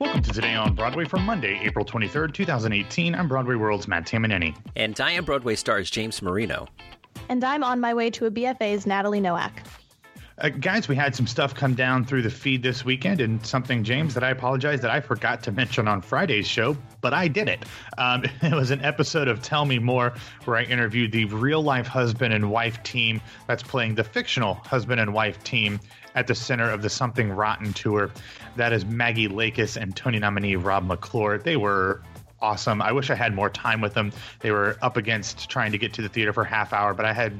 Welcome to Today on Broadway for Monday, April 23rd, 2018. I'm Broadway World's Matt Tamanini. And Diane Broadway stars James Marino. And I'm on my way to a BFA's Natalie Nowak. Uh, guys, we had some stuff come down through the feed this weekend, and something, James, that I apologize that I forgot to mention on Friday's show, but I did it. Um, it was an episode of Tell Me More where I interviewed the real life husband and wife team that's playing the fictional husband and wife team at the center of the Something Rotten tour. That is Maggie Lakis and Tony nominee Rob McClure. They were awesome. I wish I had more time with them. They were up against trying to get to the theater for half hour, but I had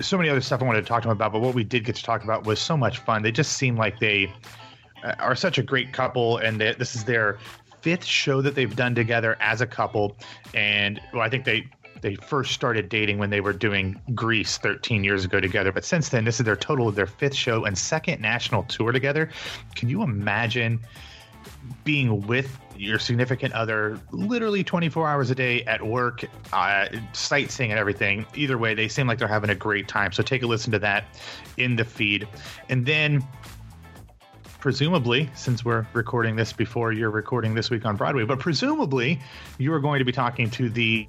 so many other stuff I wanted to talk to them about, but what we did get to talk about was so much fun. They just seem like they uh, are such a great couple, and they, this is their fifth show that they've done together as a couple. And well, I think they they first started dating when they were doing Grease 13 years ago together. But since then, this is their total of their fifth show and second national tour together. Can you imagine being with your significant other literally 24 hours a day at work, uh, sightseeing and everything. Either way, they seem like they're having a great time. So take a listen to that in the feed. And then, presumably, since we're recording this before you're recording this week on Broadway, but presumably you are going to be talking to the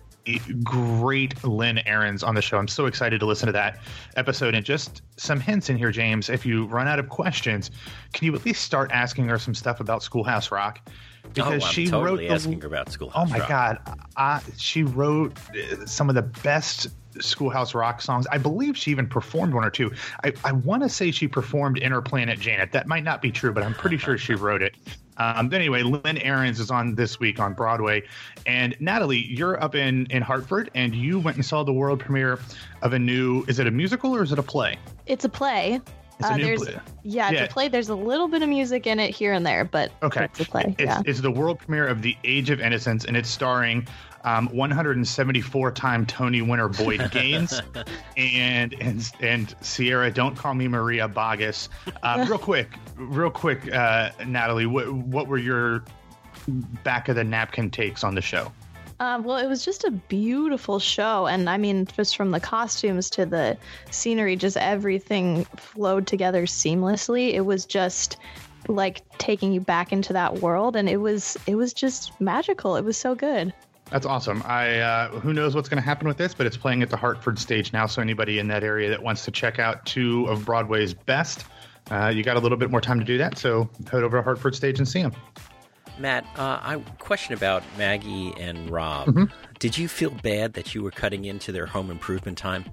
great Lynn Ahrens on the show. I'm so excited to listen to that episode. And just some hints in here, James. If you run out of questions, can you at least start asking her some stuff about Schoolhouse Rock? because oh, she totally wrote asking her about Schoolhouse. Oh my Rock. god, uh, she wrote uh, some of the best Schoolhouse Rock songs. I believe she even performed one or two. I, I want to say she performed Inner Planet Janet. That might not be true, but I'm pretty sure she wrote it. Um, but anyway, Lynn Ahrens is on this week on Broadway, and Natalie, you're up in in Hartford, and you went and saw the world premiere of a new. Is it a musical or is it a play? It's a play. It's uh, there's, play. Yeah, yeah, to play. There's a little bit of music in it here and there, but okay, it's a play. It's, yeah. it's the world premiere of The Age of Innocence, and it's starring um, 174-time Tony winner Boyd Gaines and and and Sierra. Don't call me Maria Boggess. Uh, real quick, real quick, uh, Natalie. What what were your back of the napkin takes on the show? Um, well, it was just a beautiful show. And I mean, just from the costumes to the scenery, just everything flowed together seamlessly. It was just like taking you back into that world. And it was it was just magical. It was so good. That's awesome. I uh, who knows what's going to happen with this but it's playing at the hartford stage now. So anybody in that area that wants to check out two of broadway's best uh, you got a little bit more time to do that. So head over to hartford stage and see them Matt, uh, I question about Maggie and Rob. Mm-hmm. Did you feel bad that you were cutting into their home improvement time?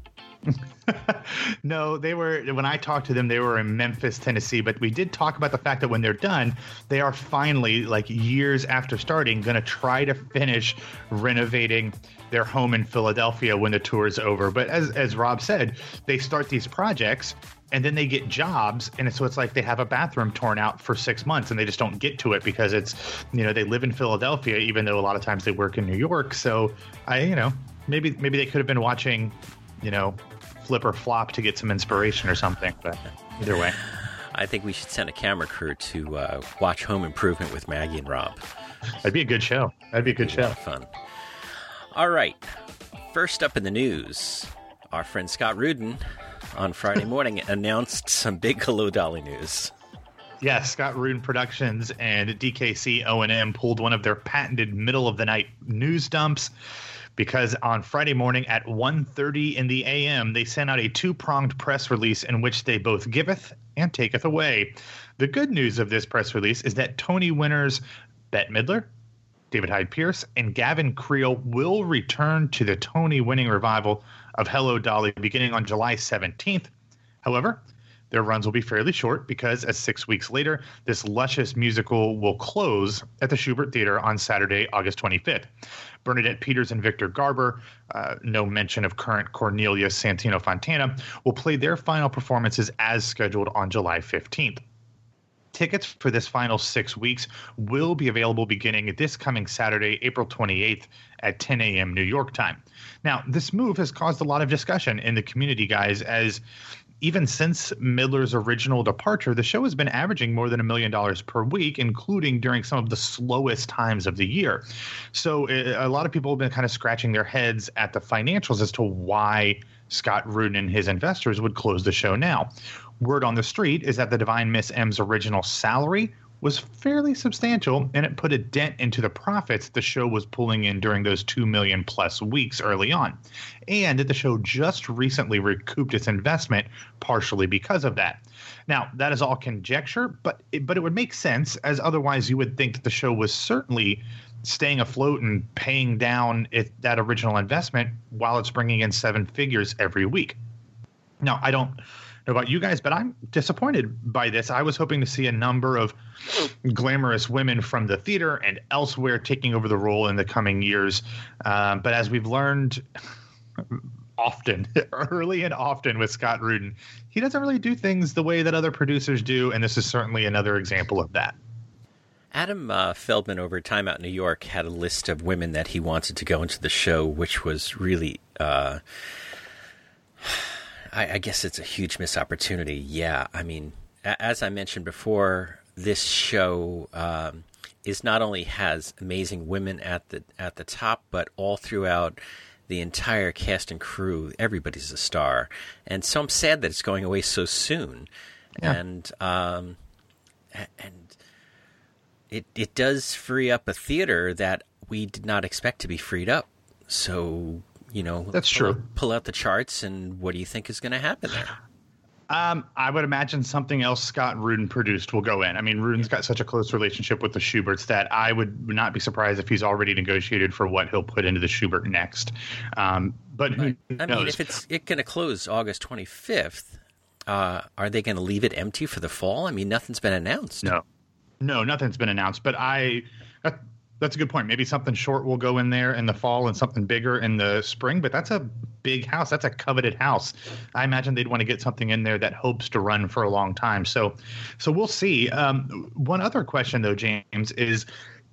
no, they were when I talked to them, they were in Memphis, Tennessee. But we did talk about the fact that when they're done, they are finally, like years after starting, going to try to finish renovating their home in Philadelphia when the tour is over. But as as Rob said, they start these projects and then they get jobs and so it's like they have a bathroom torn out for six months and they just don't get to it because it's you know they live in philadelphia even though a lot of times they work in new york. So i you know maybe maybe they could have been watching you know flip or flop to get some inspiration or something but either way. I think we should send a camera crew to uh, watch home improvement with maggie and rob. That'd be a good show. That'd be a good show. fun. All right. First up in the news our friend scott rudin on Friday morning announced some big Hello Dolly news. Yes, Scott Rudin Productions and DKC O&M pulled one of their patented middle of the night news dumps because on Friday morning at 1:30 in the AM they sent out a two-pronged press release in which they both giveth and taketh away. The good news of this press release is that Tony winners Bette Midler, David Hyde Pierce, and Gavin Creel will return to the Tony winning revival of Hello Dolly beginning on July 17th. However, their runs will be fairly short because, as six weeks later, this luscious musical will close at the Shubert Theater on Saturday, August 25th. Bernadette Peters and Victor Garber, uh, no mention of current Cornelia Santino Fontana, will play their final performances as scheduled on July 15th. Tickets for this final six weeks will be available beginning this coming Saturday, April 28th at 10 a.m. New York time. Now, this move has caused a lot of discussion in the community, guys, as even since Midler's original departure, the show has been averaging more than a million dollars per week, including during some of the slowest times of the year. So eh, a lot of people have been kind of scratching their heads at the financials as to why Scott Rudin and his investors would close the show now. Word on the street is that the Divine Miss M's original salary was fairly substantial, and it put a dent into the profits the show was pulling in during those 2 million plus weeks early on. And that the show just recently recouped its investment partially because of that. Now, that is all conjecture, but it, but it would make sense as otherwise you would think that the show was certainly staying afloat and paying down it, that original investment while it's bringing in seven figures every week. Now, I don't know about you guys, but I'm disappointed by this. I was hoping to see a number of glamorous women from the theater and elsewhere taking over the role in the coming years. Um, but as we've learned often, early and often with Scott Rudin, he doesn't really do things the way that other producers do. And this is certainly another example of that. Adam uh, Feldman over Time Out New York had a list of women that he wanted to go into the show, which was really. Uh, I, I guess it's a huge missed opportunity. Yeah, I mean, as I mentioned before, this show um, is not only has amazing women at the at the top, but all throughout the entire cast and crew, everybody's a star. And so I'm sad that it's going away so soon. Yeah. And um, and it it does free up a theater that we did not expect to be freed up. So you know, that's pull true. Out, pull out the charts, and what do you think is going to happen there? Um, I would imagine something else Scott Rudin produced will go in. I mean, Rudin's got such a close relationship with the Shuberts that I would not be surprised if he's already negotiated for what he'll put into the Shubert next. Um, but who I knows? mean, if it's it going to close August 25th, uh, are they going to leave it empty for the fall? I mean, nothing's been announced. No, no, nothing's been announced. But I, that's a good point. Maybe something short will go in there in the fall and something bigger in the spring, but that's a big house. That's a coveted house. I imagine they'd want to get something in there that hopes to run for a long time. So, so we'll see. Um, one other question though, James, is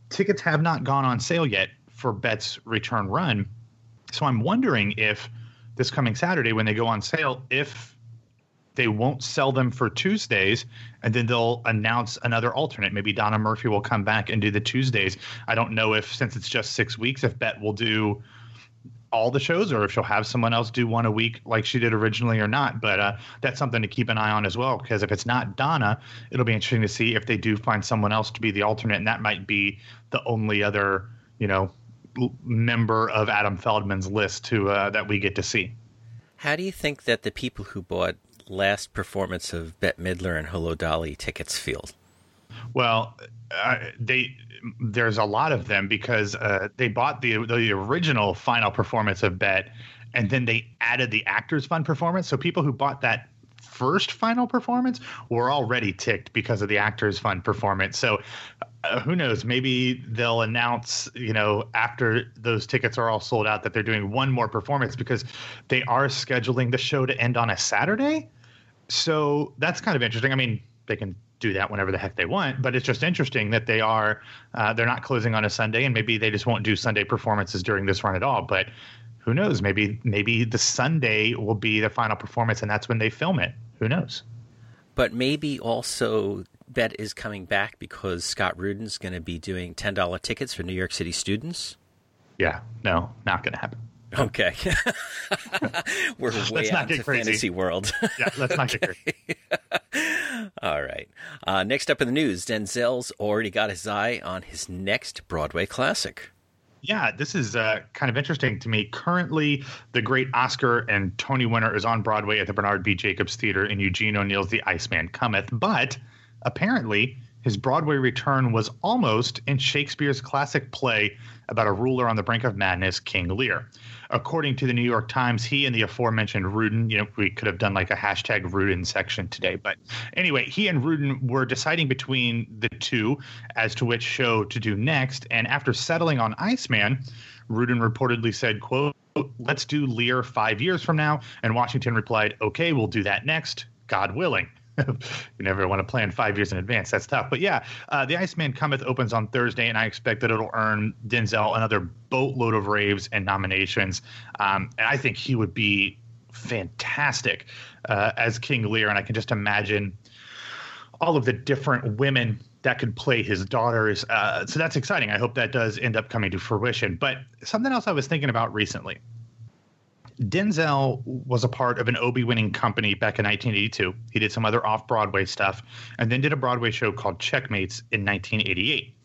tickets have not gone on sale yet for Bette's return run. So I'm wondering if this coming Saturday, when they go on sale, if they won't sell them for Tuesdays, and then they'll announce another alternate. Maybe Donna Murphy will come back and do the Tuesdays. I don't know if since it's just six weeks, if Bette will do all the shows or if she'll have someone else do one a week like she did originally or not. But uh, that's something to keep an eye on as well because if it's not Donna, it'll be interesting to see if they do find someone else to be the alternate, and that might be the only other you know member of Adam Feldman's list to uh, that we get to see. How do you think that the people who bought last performance of Bette Midler and Hello Dolly tickets feel? Well, uh, they there's a lot of them because uh, they bought the the original final performance of Bette, and then they added the Actors Fund performance. So people who bought that first final performance were already ticked because of the Actors Fund performance. So uh, who knows? Maybe they'll announce, you know, after those tickets are all sold out, that they're doing one more performance because they are scheduling the show to end on a Saturday so that's kind of interesting. I mean, they can do that whenever the heck they want, but it's just interesting that they are uh, they're not closing on a Sunday, and maybe they just won't do Sunday performances during this run at all. But who knows? Maybe maybe the Sunday will be the final performance, and that's when they film it. Who knows? But maybe also Bette is coming back because Scott Rudin's going to be doing ten dollar tickets for New York City students. Yeah, no, not going to happen. Okay. We're way let's out into fantasy world. yeah, let's not get crazy. All right. Uh, next up in the news, Denzel's already got his eye on his next Broadway classic. Yeah, this is uh, kind of interesting to me. Currently, the great Oscar and Tony winner is on Broadway at the Bernard B. Jacobs Theater in Eugene O'Neill's The Iceman Cometh, but apparently his Broadway return was almost in Shakespeare's classic play about a ruler on the brink of madness, King Lear according to the New York Times, he and the aforementioned Rudin, you know, we could have done like a hashtag Rudin section today. But anyway, he and Rudin were deciding between the two as to which show to do next. And after settling on Iceman, Rudin reportedly said, quote, let's do Lear five years from now. And Washington replied, okay, we'll do that next, God willing. you never want to plan five years in advance. That's tough. But yeah, uh, the Iceman Cometh opens on Thursday, and I expect that it'll earn Denzel another boatload of raves and nominations. Um, and I think he would be fantastic uh, as King Lear. And I can just imagine all of the different women that could play his daughters. Uh, so that's exciting. I hope that does end up coming to fruition. But something else I was thinking about recently Denzel was a part of an Obie winning company back in 1982. He did some other off Broadway stuff and then did a Broadway show called Checkmates in 1988.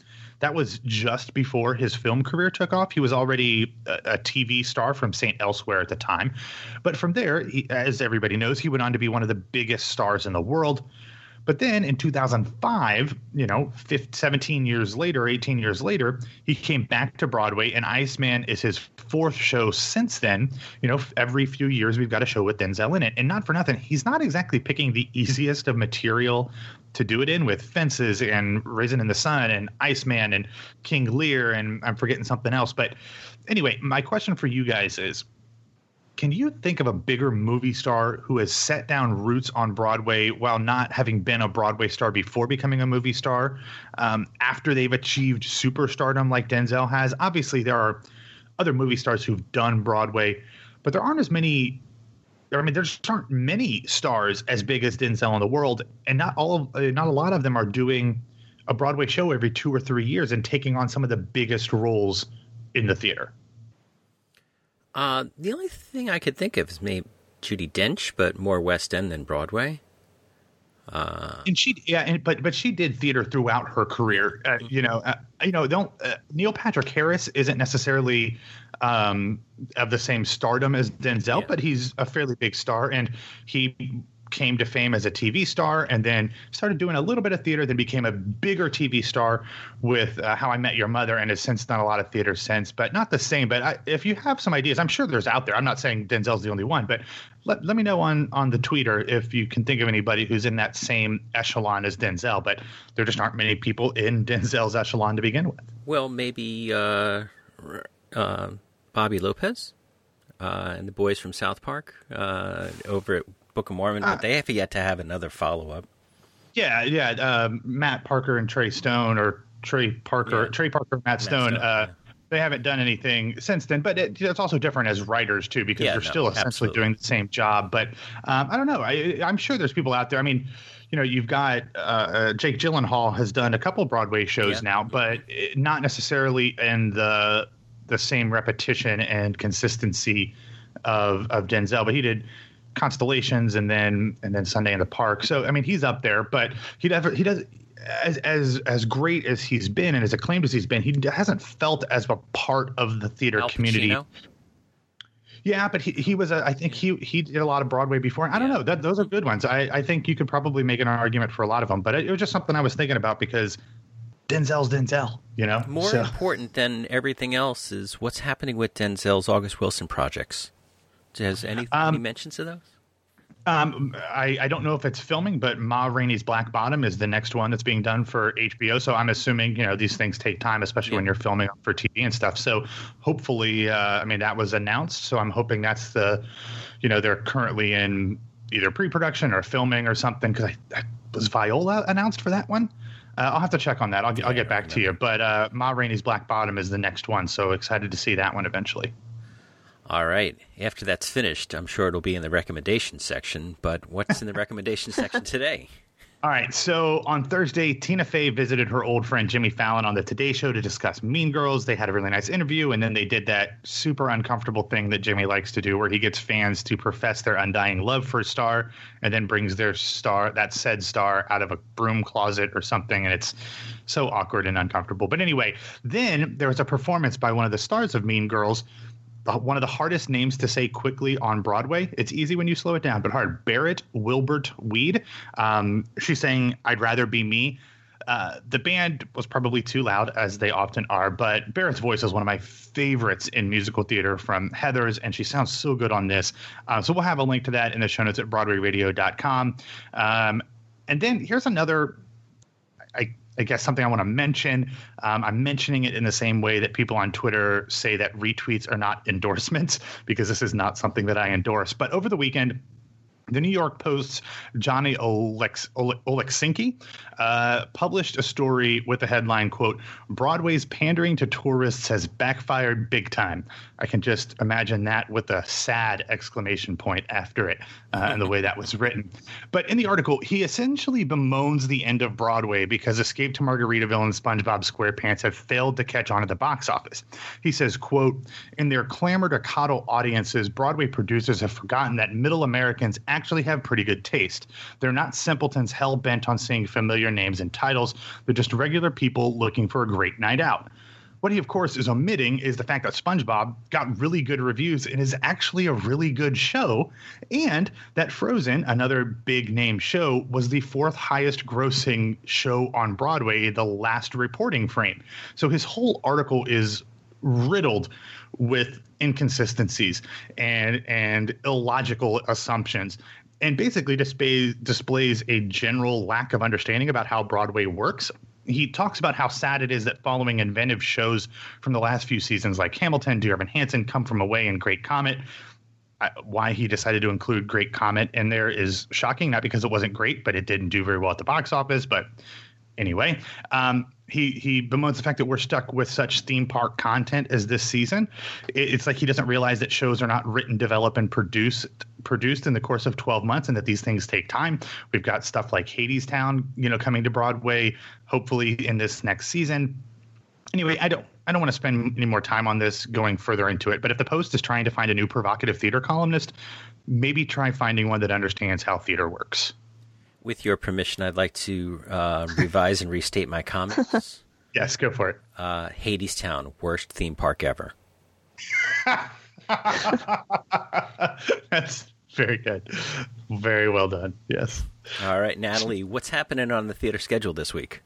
That was just before his film career took off. He was already a, a TV star from St. Elsewhere at the time. But from there, he, as everybody knows, he went on to be one of the biggest stars in the world. But then in 2005, you know, 15, 17 years later, 18 years later, he came back to Broadway, and Iceman is his fourth show since then. You know, every few years we've got a show with Denzel in it. And not for nothing, he's not exactly picking the easiest of material to do it in with Fences and Raisin in the Sun and Iceman and King Lear, and I'm forgetting something else. But anyway, my question for you guys is can you think of a bigger movie star who has set down roots on Broadway while not having been a Broadway star before becoming a movie star um, after they've achieved superstardom like Denzel has? Obviously, there are other movie stars who've done Broadway, but there aren't as many. I mean, there just aren't many stars as big as Denzel in the world, and not all of, uh, not a lot of them are doing a Broadway show every two or three years and taking on some of the biggest roles in the theater. Uh, the only thing I could think of is maybe Judi Dench, but more West End than Broadway. Uh, and she, yeah, and, but but she did theater throughout her career. Uh, you know, uh, you know, don't uh, Neil Patrick Harris isn't necessarily um, of the same stardom as Denzel, yeah. but he's a fairly big star, and he came to fame as a TV star and then started doing a little bit of theater, then became a bigger TV star with uh, How I Met Your Mother and has since done a lot of theater since, but not the same. But I, if you have some ideas, I'm sure there's out there. I'm not saying Denzel's the only one, but let, let me know on, on the Twitter if you can think of anybody who's in that same echelon as Denzel, but there just aren't many people in Denzel's echelon to begin with. Well, maybe uh, uh, Bobby Lopez. Uh, and the boys from South Park uh, over at Book of Mormon, but uh, they have yet to have another follow up. Yeah, yeah. Uh, Matt Parker and Trey Stone, or Trey Parker, yeah. Trey Parker, Matt, Matt Stone. Stone uh, yeah. They haven't done anything since then, but it, it's also different as writers too, because yeah, they're no, still essentially absolutely. doing the same job. But um, I don't know. I, I'm sure there's people out there. I mean, you know, you've got uh, uh Jake Gyllenhaal has done a couple Broadway shows yeah. now, but not necessarily in the the same repetition and consistency of of Denzel. But he did Constellations and then and then Sunday in the Park. So I mean, he's up there, but he never he does as as as great as he's been and as acclaimed as he's been, he hasn't felt as a part of the theater community. Yeah, but he, he was a, I think he he did a lot of Broadway before. I don't know. That those are good ones. I, I think you could probably make an argument for a lot of them, but it, it was just something I was thinking about because Denzel's Denzel, you know. More so. important than everything else is what's happening with Denzel's August Wilson projects. Has any, um, any mentions of those? Um, I, I don't know if it's filming, but Ma Rainey's Black Bottom is the next one that's being done for HBO. So I'm assuming you know these things take time, especially yeah. when you're filming for TV and stuff. So hopefully, uh, I mean that was announced. So I'm hoping that's the, you know, they're currently in either pre-production or filming or something. Because I, I, was Viola announced for that one. Uh, I'll have to check on that. I'll, yeah, I'll get back to you. But uh, Ma Rainey's Black Bottom is the next one. So excited to see that one eventually. All right. After that's finished, I'm sure it'll be in the recommendation section. But what's in the recommendation section today? All right. So on Thursday, Tina Fey visited her old friend Jimmy Fallon on the Today Show to discuss Mean Girls. They had a really nice interview, and then they did that super uncomfortable thing that Jimmy likes to do, where he gets fans to profess their undying love for a star, and then brings their star, that said star, out of a broom closet or something, and it's so awkward and uncomfortable. But anyway, then there was a performance by one of the stars of Mean Girls one of the hardest names to say quickly on Broadway. It's easy when you slow it down, but hard. Barrett Wilbert Weed. Um, she's saying, I'd rather be me. Uh, the band was probably too loud, as they often are, but Barrett's voice is one of my favorites in musical theater from Heathers, and she sounds so good on this. Uh, so we'll have a link to that in the show notes at BroadwayRadio.com. Um, and then here's another, I I guess something I want to mention. Um, I'm mentioning it in the same way that people on Twitter say that retweets are not endorsements because this is not something that I endorse. But over the weekend, The New York Post's Johnny Oleksinski uh, published a story with the headline, quote, Broadway's pandering to tourists has backfired big time. I can just imagine that with a sad exclamation point after it uh, and the way that was written. But in the article, he essentially bemoans the end of Broadway because Escape to Margaritaville and SpongeBob SquarePants have failed to catch on at the box office. He says, quote, in their clamor to coddle audiences, Broadway producers have forgotten that middle Americans actually have pretty good taste. They're not simpletons hell bent on seeing familiar names and titles. They're just regular people looking for a great night out. What he, of course, is omitting is the fact that SpongeBob got really good reviews and is actually a really good show, and that Frozen, another big name show, was the fourth highest grossing show on Broadway, the last reporting frame. So his whole article is riddled with inconsistencies and and illogical assumptions and basically displays displays a general lack of understanding about how Broadway works he talks about how sad it is that following inventive shows from the last few seasons like Hamilton, Dear Evan Hansen, Come From Away, and Great Comet. why he decided to include Great Comet in there is shocking, not because it wasn't great, but it didn't do very well at the box office. But anyway, um, he he bemoans the fact that we're stuck with such theme park content as this season. it's like he doesn't realize that shows are not written, developed, and produced produced in the course of 12 months, and that these things take time. We've got stuff like Hadestown, you know, coming to Broadway, hopefully in this next season. Anyway, I don't I don't want to spend any more time on this going further into it. But if the Post is trying to find a new provocative theater columnist, maybe try finding one that understands how theater works. With your permission, I'd like to uh, revise and restate my comments. yes, go for it. Uh, Hadestown, worst theme park ever. That's very good. Very well done. Yes. All right, Natalie, what's happening on the theater schedule this week?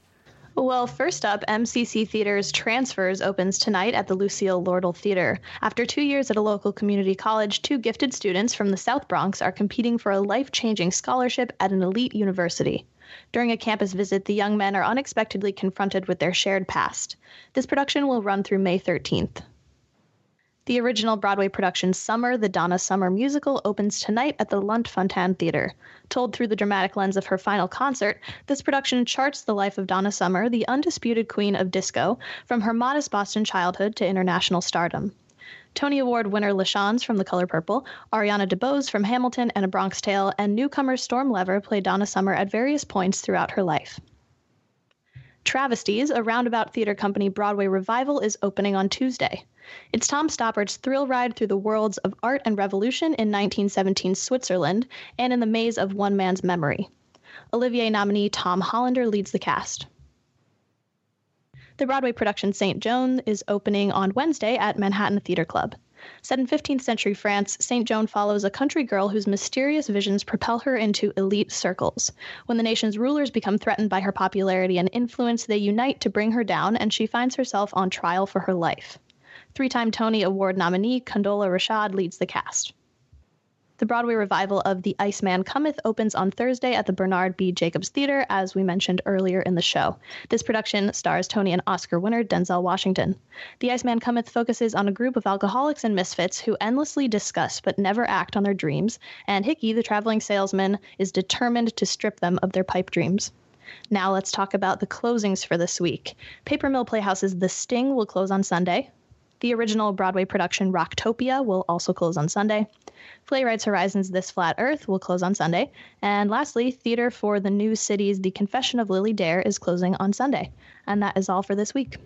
Well, first up, MCC Theater's Transfers opens tonight at the Lucille Lortel Theater. After two years at a local community college, two gifted students from the South Bronx are competing for a life changing scholarship at an elite university. During a campus visit, the young men are unexpectedly confronted with their shared past. This production will run through May 13th. The original Broadway production Summer, the Donna Summer musical, opens tonight at the Lunt-Fontanne Theater. Told through the dramatic lens of her final concert, this production charts the life of Donna Summer, the undisputed queen of disco, from her modest Boston childhood to international stardom. Tony Award winner LaChanze from The Color Purple, Ariana DeBose from Hamilton and A Bronx Tale, and newcomer Storm Lever play Donna Summer at various points throughout her life. Travesties, a roundabout theater company Broadway revival, is opening on Tuesday. It's Tom Stoppard's thrill ride through the worlds of art and revolution in 1917 Switzerland and in the maze of one man's memory. Olivier nominee Tom Hollander leads the cast. The Broadway production St. Joan is opening on Wednesday at Manhattan Theater Club. Set in 15th century France, St. Joan follows a country girl whose mysterious visions propel her into elite circles. When the nation's rulers become threatened by her popularity and influence, they unite to bring her down, and she finds herself on trial for her life. Three time Tony Award nominee Condola Rashad leads the cast. The Broadway revival of The Iceman Cometh opens on Thursday at the Bernard B. Jacobs Theater, as we mentioned earlier in the show. This production stars Tony and Oscar winner Denzel Washington. The Iceman Cometh focuses on a group of alcoholics and misfits who endlessly discuss but never act on their dreams, and Hickey, the traveling salesman, is determined to strip them of their pipe dreams. Now let's talk about the closings for this week. Paper Mill Playhouse's The Sting will close on Sunday. The original Broadway production Rocktopia will also close on Sunday. Playwrights Horizons This Flat Earth will close on Sunday. And lastly, Theater for the New Cities The Confession of Lily Dare is closing on Sunday. And that is all for this week.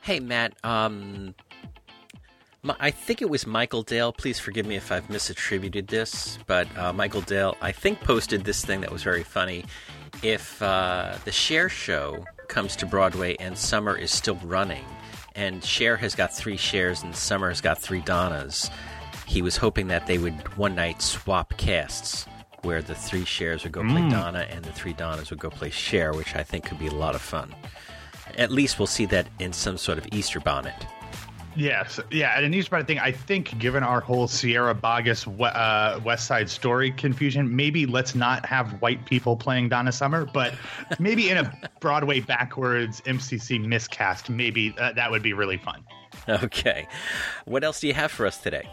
Hey, Matt. Um, I think it was Michael Dale. Please forgive me if I've misattributed this, but uh, Michael Dale, I think, posted this thing that was very funny. If uh, the Cher show comes to Broadway and Summer is still running, and Cher has got three Chers and Summer has got three Donnas. He was hoping that they would one night swap casts, where the three Chers would go play mm. Donna and the three Donnas would go play Cher, which I think could be a lot of fun. At least we'll see that in some sort of Easter bonnet. Yes, yeah, and an Easter thing. I think, given our whole Sierra Boggess uh, West Side Story confusion, maybe let's not have white people playing Donna Summer, but maybe in a Broadway backwards MCC miscast, maybe uh, that would be really fun. Okay, what else do you have for us today?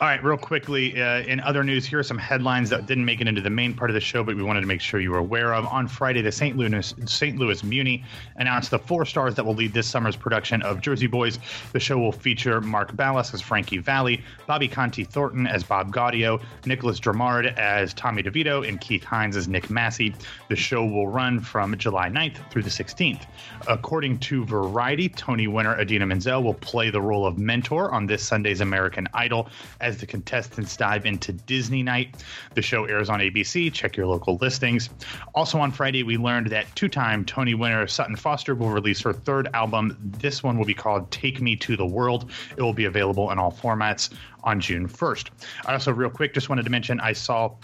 All right, real quickly, uh, in other news, here are some headlines that didn't make it into the main part of the show, but we wanted to make sure you were aware of. On Friday, the St. Louis St. Louis Muny announced the four stars that will lead this summer's production of Jersey Boys. The show will feature Mark Ballas as Frankie Valli, Bobby Conte Thornton as Bob Gaudio, Nicholas Dromard as Tommy DeVito, and Keith Hines as Nick Massi. The show will run from July 9th through the 16th. According to Variety, Tony winner Idina Menzel will play the role of mentor on this Sunday's American Idol as the contestants dive into Disney Night. The show airs on ABC. Check your local listings. Also on Friday, we learned that two time Tony winner Sutton Foster will release her third album. This one will be called Take Me to the World. It will be available in all formats on June 1st. I also, real quick, just wanted to mention I saw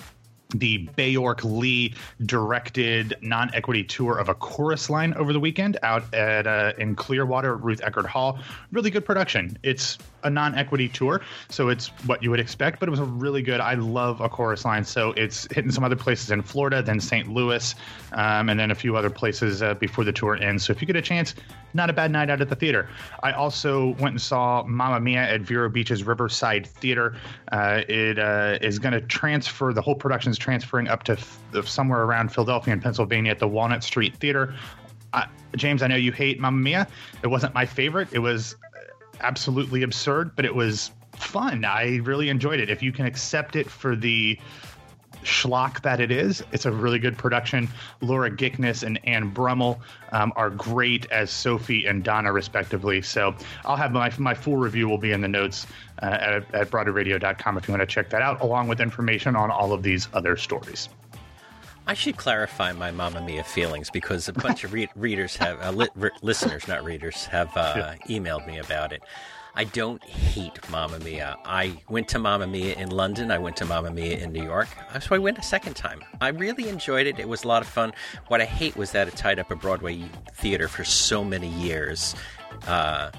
the Baayork Lee directed non-equity tour of a chorus line over the weekend out at uh, in Clearwater, Ruth Eckerd Hall. Really good production. It's a non-equity tour, so it's what you would expect, but it was a really good. I love a chorus line, so it's hitting some other places in Florida, then St. Louis, um, and then a few other places uh, before the tour ends. So if you get a chance, not a bad night out at the theater. I also went and saw Mamma Mia at Vero Beach's Riverside Theater. Uh, it uh, is going to transfer. The whole production is transferring up to f- somewhere around Philadelphia and Pennsylvania at the Walnut Street Theater. James, I know you hate Mamma Mia. It wasn't my favorite. It was absolutely absurd, but it was fun. I really enjoyed it. If you can accept it for the schlock that it is, it's a really good production. Laura Gycknes and Anne Brummel um, are great as Sophie and Donna, respectively. So I'll have my my full review will be in the notes uh, at, at BroadwayRadio.com if you want to check that out, along with information on all of these other stories. I should clarify my Mamma Mia feelings because a bunch of re- readers have, uh, li- re- listeners, not readers, have uh, emailed me about it. I don't hate Mamma Mia. I went to Mamma Mia in London. I went to Mamma Mia in New York. So I went a second time. I really enjoyed it. It was a lot of fun. What I hate was that it tied up a Broadway theater for so many years. Uh,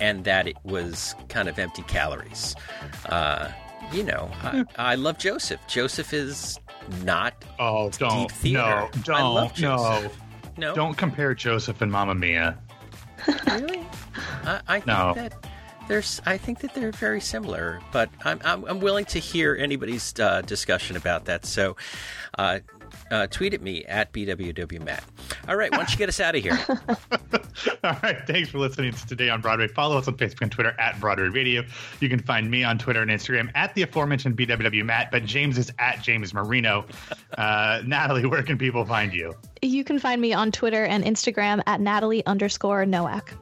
and that it was kind of empty calories. Uh, you know, I, I, love Joseph. Joseph is not oh don't deep theater. no don't I love no no don't compare Joseph and Mamma Mia. really. I, I think No. that there's. I think that they're very similar, but I'm I'm, I'm willing to hear anybody's uh, discussion about that. So. Uh, uh, tweet at me at bwwmatt. All right, why don't you get us out of here? All right. Thanks for listening to Today on Broadway. Follow us on Facebook and Twitter at Broadway Radio. You can find me on Twitter and Instagram at the aforementioned BWW Matt, but James is at James Marino. Uh, Natalie, where can people find you? You can find me on Twitter and Instagram at Natalie underscore Nowak.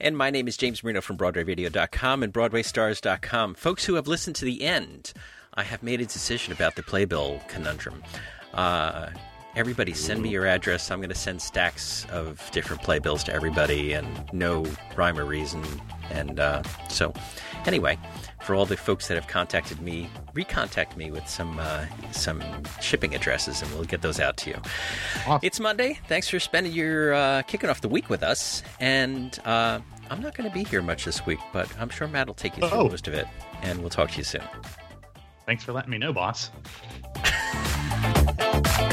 And my name is James Marino from BroadwayRadio.com and BroadwayStars.com. Folks who have listened to the end, I have made a decision about the playbill conundrum. Uh, everybody, send me your address. I'm going to send stacks of different playbills to everybody, and no rhyme or reason. And uh, so, anyway, for all the folks that have contacted me, recontact me with some uh, some shipping addresses, and we'll get those out to you. Awesome. It's Monday. Thanks for spending your uh, kicking off the week with us, and uh, I'm not going to be here much this week, but I'm sure Matt will take you through Oh. most of it, and we'll talk to you soon. Thanks for letting me know, boss.